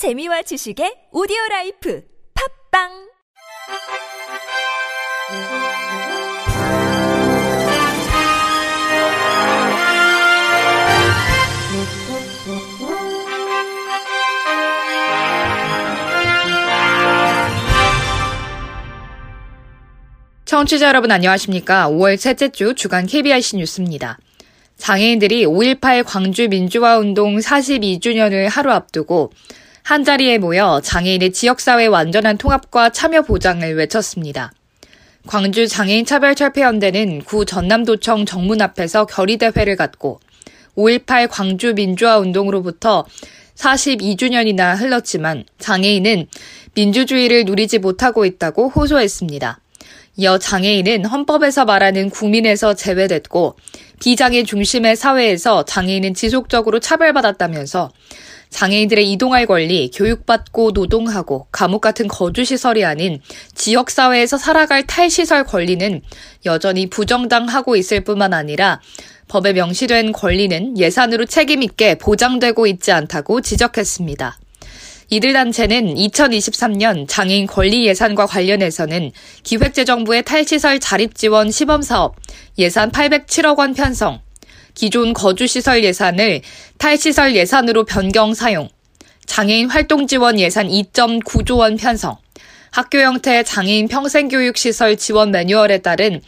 재미와 지식의 오디오 라이프 팟빵 청취자 여러분 안녕하십니까. 5월 셋째 주 주간 KBIC 뉴스입니다. 장애인들이 5.18 광주 민주화 운동 42주년을 하루 앞두고 한자리에 모여 장애인의 지역사회 완전한 통합과 참여 보장을 외쳤습니다. 광주 장애인 차별 철폐 연대는 구 전남도청 정문 앞에서 결의 대회를 갖고 5.18 광주 민주화 운동으로부터 42주년이나 흘렀지만 장애인은 민주주의를 누리지 못하고 있다고 호소했습니다. 이어 장애인은 헌법에서 말하는 국민에서 제외됐고 비장애 중심의 사회에서 장애인은 지속적으로 차별받았다면서 장애인들의 이동할 권리, 교육받고 노동하고 감옥 같은 거주시설이 아닌 지역사회에서 살아갈 탈시설 권리는 여전히 부정당하고 있을 뿐만 아니라 법에 명시된 권리는 예산으로 책임있게 보장되고 있지 않다고 지적했습니다. 이들 단체는 2023년 장애인 권리 예산과 관련해서는 기획재정부의 탈시설 자립지원 시범사업 예산 807억 원 편성, 기존 거주시설 예산을 탈시설 예산으로 변경 사용, 장애인 활동 지원 예산 2.9조 원 편성, 학교 형태 장애인 평생교육시설 지원 매뉴얼에 따른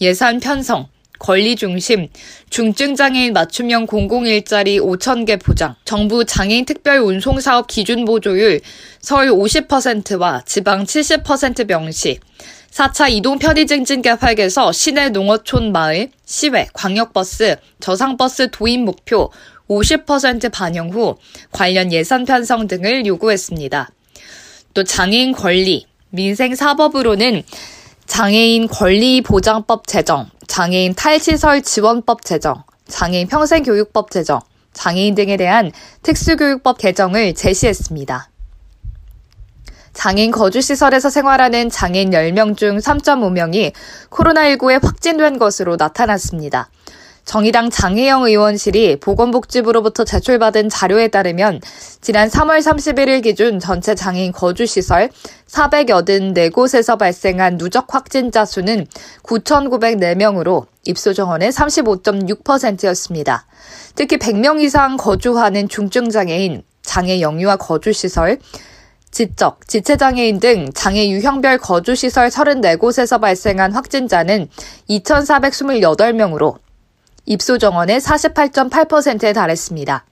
예산 편성, 권리 중심, 중증 장애인 맞춤형 공공일자리 5,000개 보장, 정부 장애인 특별 운송 사업 기준 보조율 서울 50%와 지방 70% 명시, 4차 이동 편의 증진 개발에서 시내 농어촌 마을, 시외, 광역버스, 저상버스 도입 목표 50% 반영 후 관련 예산 편성 등을 요구했습니다. 또 장애인 권리, 민생 사법으로는 장애인 권리 보장법 제정, 장애인 탈시설 지원법 제정, 장애인 평생교육법 제정, 장애인 등에 대한 특수교육법 개정을 제시했습니다. 장애인 거주시설에서 생활하는 장애인 10명 중 3.5명이 코로나19에 확진된 것으로 나타났습니다. 정의당 장혜영 의원실이 보건복지부로부터 제출받은 자료에 따르면 지난 3월 31일 기준 전체 장애인 거주시설 484곳에서 발생한 누적 확진자 수는 9,904명으로 입소 정원의 35.6%였습니다. 특히 100명 이상 거주하는 중증장애인, 장애 영유아 거주시설, 지적, 지체장애인 등 장애 유형별 거주시설 34곳에서 발생한 확진자는 2,428명으로 입소 정원의 48.8%에 달했습니다.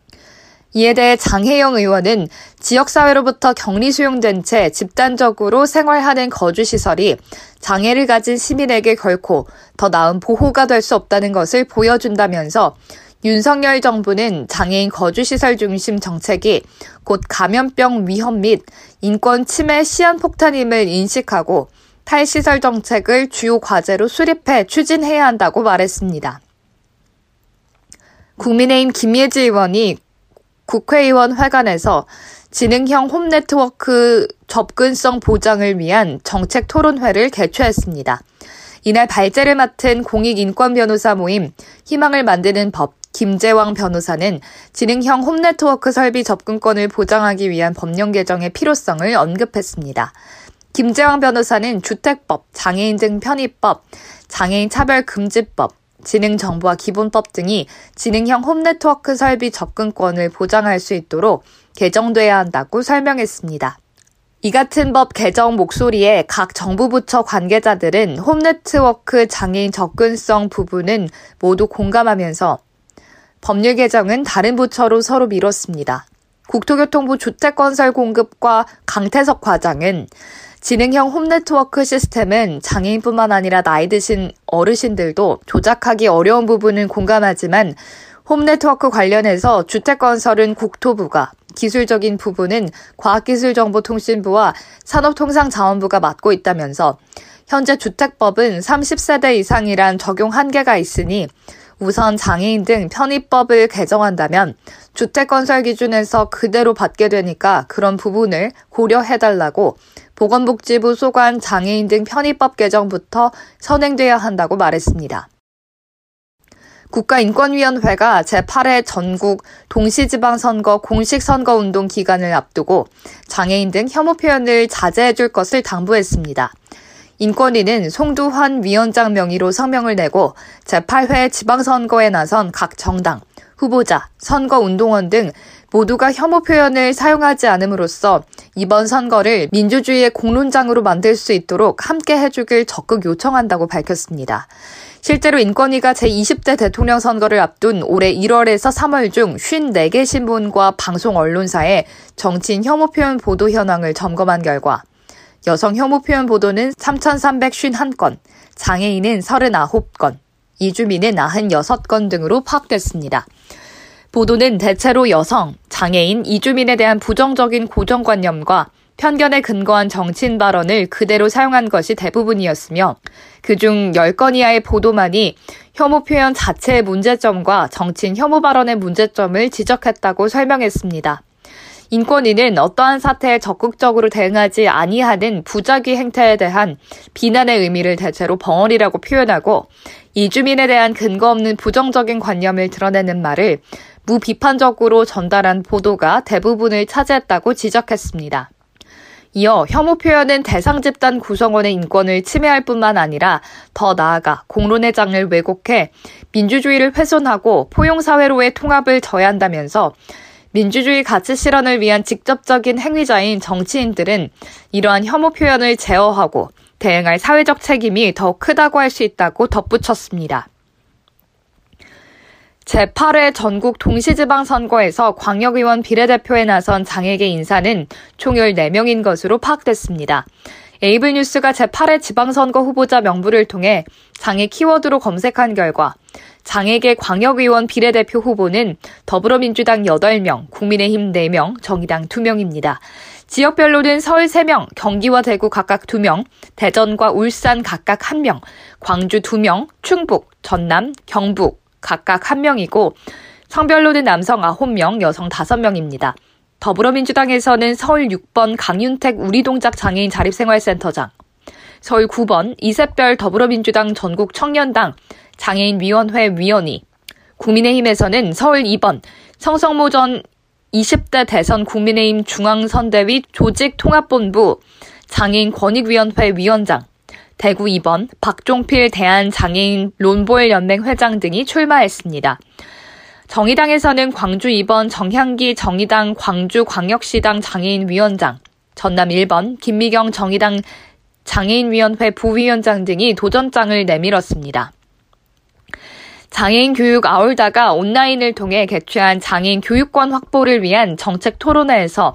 이에 대해 장혜영 의원은 지역사회로부터 격리 수용된 채 집단적으로 생활하는 거주시설이 장애를 가진 시민에게 결코 더 나은 보호가 될 수 없다는 것을 보여준다면서 윤석열 정부는 장애인 거주시설 중심 정책이 곧 감염병 위험 및 인권 침해 시한폭탄임을 인식하고 탈시설 정책을 주요 과제로 수립해 추진해야 한다고 말했습니다. 국민의힘 김예지 의원이 국회의원 회관에서 지능형 홈네트워크 접근성 보장을 위한 정책 토론회를 개최했습니다. 이날 발제를 맡은 공익인권변호사 모임 희망을 만드는 법 김재왕 변호사는 지능형 홈네트워크 설비 접근권을 보장하기 위한 법령 개정의 필요성을 언급했습니다. 김재왕 변호사는 주택법, 장애인 등 편의법, 장애인 차별금지법, 지능 정보와 기본법 등이 지능형 홈네트워크 설비 접근권을 보장할 수 있도록 개정돼야 한다고 설명했습니다. 이 같은 법 개정 목소리에 각 정부 부처 관계자들은 홈네트워크 장애인 접근성 부분은 모두 공감하면서 법률 개정은 다른 부처로 서로 미뤘습니다. 국토교통부 주택건설 공급과 강태석 과장은 지능형 홈네트워크 시스템은 장애인뿐만 아니라 나이 드신 어르신들도 조작하기 어려운 부분은 공감하지만 홈네트워크 관련해서 주택건설은 국토부가, 기술적인 부분은 과학기술정보통신부와 산업통상자원부가 맡고 있다면서 현재 주택법은 30세대 이상이란 적용 한계가 있으니 우선 장애인 등 편의법을 개정한다면 주택 건설 기준에서 그대로 받게 되니까 그런 부분을 고려해달라고 보건복지부 소관 장애인 등 편의법 개정부터 선행돼야 한다고 말했습니다. 국가인권위원회가 제8회 전국 동시지방선거 공식선거운동 기간을 앞두고 장애인 등 혐오 표현을 자제해 줄 것을 당부했습니다. 인권위는 송두환 위원장 명의로 성명을 내고 제8회 지방선거에 나선 각 정당, 후보자, 선거운동원 등 모두가 혐오 표현을 사용하지 않음으로써 이번 선거를 민주주의의 공론장으로 만들 수 있도록 함께 해주길 적극 요청한다고 밝혔습니다. 실제로 인권위가 제20대 대통령 선거를 앞둔 올해 1월에서 3월 중 54개 신문과 방송 언론사의 정치인 혐오 표현 보도 현황을 점검한 결과 여성 혐오 표현 보도는 3,351건, 장애인은 39건, 이주민은 96건 등으로 파악됐습니다. 보도는 대체로 여성, 장애인, 이주민에 대한 부정적인 고정관념과 편견에 근거한 정치인 발언을 그대로 사용한 것이 대부분이었으며 그중 10건 이하의 보도만이 혐오 표현 자체의 문제점과 정치인 혐오 발언의 문제점을 지적했다고 설명했습니다. 인권위는 어떠한 사태에 적극적으로 대응하지 아니하는 부작위 행태에 대한 비난의 의미를 대체로 벙어리라고 표현하고 이주민에 대한 근거 없는 부정적인 관념을 드러내는 말을 무비판적으로 전달한 보도가 대부분을 차지했다고 지적했습니다. 이어 혐오 표현은 대상 집단 구성원의 인권을 침해할 뿐만 아니라 더 나아가 공론의 장을 왜곡해 민주주의를 훼손하고 포용사회로의 통합을 저해한다면서 민주주의 가치 실현을 위한 직접적인 행위자인 정치인들은 이러한 혐오 표현을 제어하고 대응할 사회적 책임이 더 크다고 할 수 있다고 덧붙였습니다. 제8회 전국 동시지방선거에서 광역의원 비례대표에 나선 장애계 인사는 총 14명인 것으로 파악됐습니다. 에이블 뉴스가 제8회 지방선거 후보자 명부를 통해 장애 키워드로 검색한 결과 장애계 광역의원 비례대표 후보는 더불어민주당 8명, 국민의힘 4명, 정의당 2명입니다. 지역별로는 서울 3명, 경기와 대구 각각 2명, 대전과 울산 각각 1명, 광주 2명, 충북, 전남, 경북, 각각 1명이고 성별로는 남성 9명, 여성 5명입니다. 더불어민주당에서는 서울 6번 강윤택 우리동작 장애인 자립생활센터장, 서울 9번 이세별 더불어민주당 전국 청년당 장애인위원회 위원이, 국민의힘에서는 서울 2번 성성모 전 20대 대선 국민의힘 중앙선대위 조직통합본부 장애인 권익위원회 위원장, 대구 2번 박종필 대한장애인 론볼 연맹 회장 등이 출마했습니다. 정의당에서는 광주 2번 정향기 정의당 광주광역시당 장애인 위원장, 전남 1번 김미경 정의당 장애인위원회 부위원장 등이 도전장을 내밀었습니다. 장애인 교육 아울다가 온라인을 통해 개최한 장애인 교육권 확보를 위한 정책 토론회에서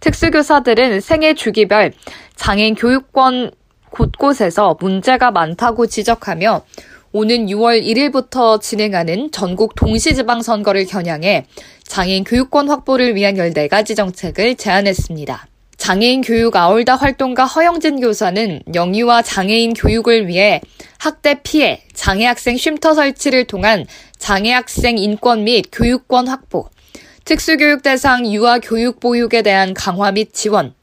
특수교사들은 생애 주기별 장애인 교육권 곳곳에서 문제가 많다고 지적하며 오는 6월 1일부터 진행하는 전국 동시지방선거를 겨냥해 장애인 교육권 확보를 위한 14가지 정책을 제안했습니다. 장애인 교육 아울다 활동가 허영진 교사는 영유아 장애인 교육을 위해 학대 피해, 장애 학생 쉼터 설치를 통한 장애 학생 인권 및 교육권 확보, 특수교육 대상 유아 교육 보육에 대한 강화 및 지원,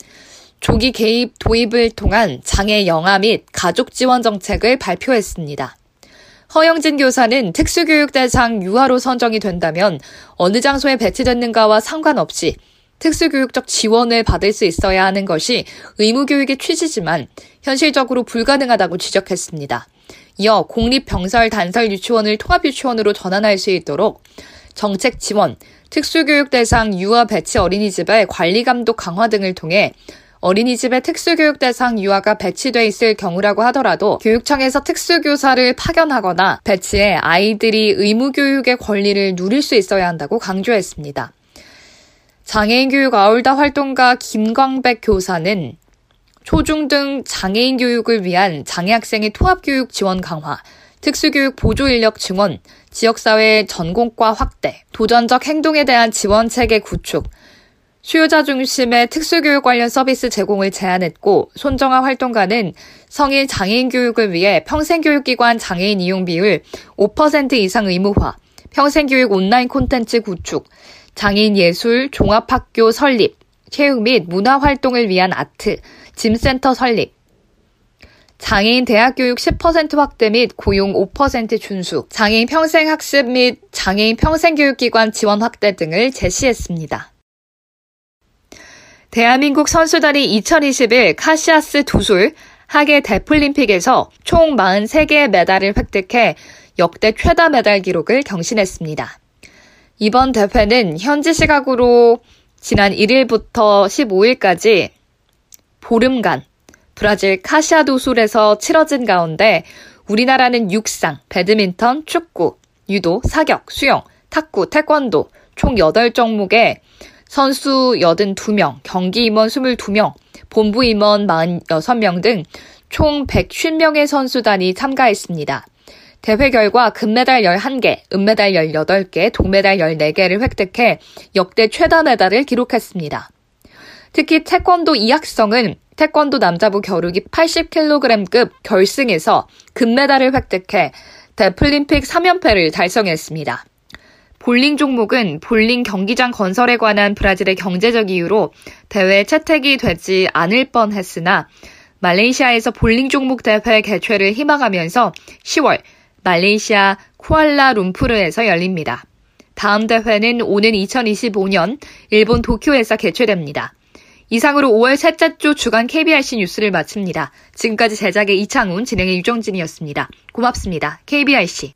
조기 개입 도입을 통한 장애 영아 및 가족 지원 정책을 발표했습니다. 허영진 교사는 특수교육 대상 유아로 선정이 된다면 어느 장소에 배치됐는가와 상관없이 특수교육적 지원을 받을 수 있어야 하는 것이 의무교육의 취지지만 현실적으로 불가능하다고 지적했습니다. 이어 공립병설 단설 유치원을 통합유치원으로 전환할 수 있도록 정책 지원, 특수교육 대상 유아 배치 어린이집의 관리 감독 강화 등을 통해 어린이집에 특수교육 대상 유아가 배치돼 있을 경우라고 하더라도 교육청에서 특수교사를 파견하거나 배치해 아이들이 의무교육의 권리를 누릴 수 있어야 한다고 강조했습니다. 장애인 교육 아울다 활동가 김광백 교사는 초중 등 장애인 교육을 위한 장애 학생의 통합교육 지원 강화, 특수교육 보조 인력 증원, 지역사회 전공과 확대, 도전적 행동에 대한 지원 체계 구축, 수요자 중심의 특수교육 관련 서비스 제공을 제안했고 손정아 활동가는 성인 장애인 교육을 위해 평생교육기관 장애인 이용 비율 5% 이상 의무화, 평생교육 온라인 콘텐츠 구축, 장애인 예술 종합학교 설립, 체육 및 문화 활동을 위한 아트, 짐센터 설립, 장애인 대학 교육 10% 확대 및 고용 5% 준수, 장애인 평생 학습 및 장애인 평생 교육기관 지원 확대 등을 제시했습니다. 대한민국 선수단이 2021 카시아스 두술 하계 데플림픽에서 총 43개의 메달을 획득해 역대 최다 메달 기록을 경신했습니다. 이번 대회는 현지 시각으로 지난 1일부터 15일까지 보름간 브라질 카시아도술에서 치러진 가운데 우리나라는 육상, 배드민턴, 축구, 유도, 사격, 수영, 탁구, 태권도 총 8종목에 선수 82명, 경기 임원 22명, 본부 임원 46명 등 총 150명의 선수단이 참가했습니다. 대회 결과 금메달 11개, 은메달 18개, 동메달 14개를 획득해 역대 최다 메달을 기록했습니다. 특히 태권도 이학성은 태권도 남자부 겨루기 80kg급 결승에서 금메달을 획득해 데플림픽 3연패를 달성했습니다. 볼링 종목은 볼링 경기장 건설에 관한 브라질의 경제적 이유로 대회 채택이 되지 않을 뻔 했으나 말레이시아에서 볼링 종목 대회 개최를 희망하면서 10월 말레이시아 쿠알라룸푸르에서 열립니다. 다음 대회는 오는 2025년 일본 도쿄에서 개최됩니다. 이상으로 5월 셋째 주 주간 KBRC 뉴스를 마칩니다. 지금까지 제작의 이창훈, 진행의 유정진이었습니다. 고맙습니다. KBRC.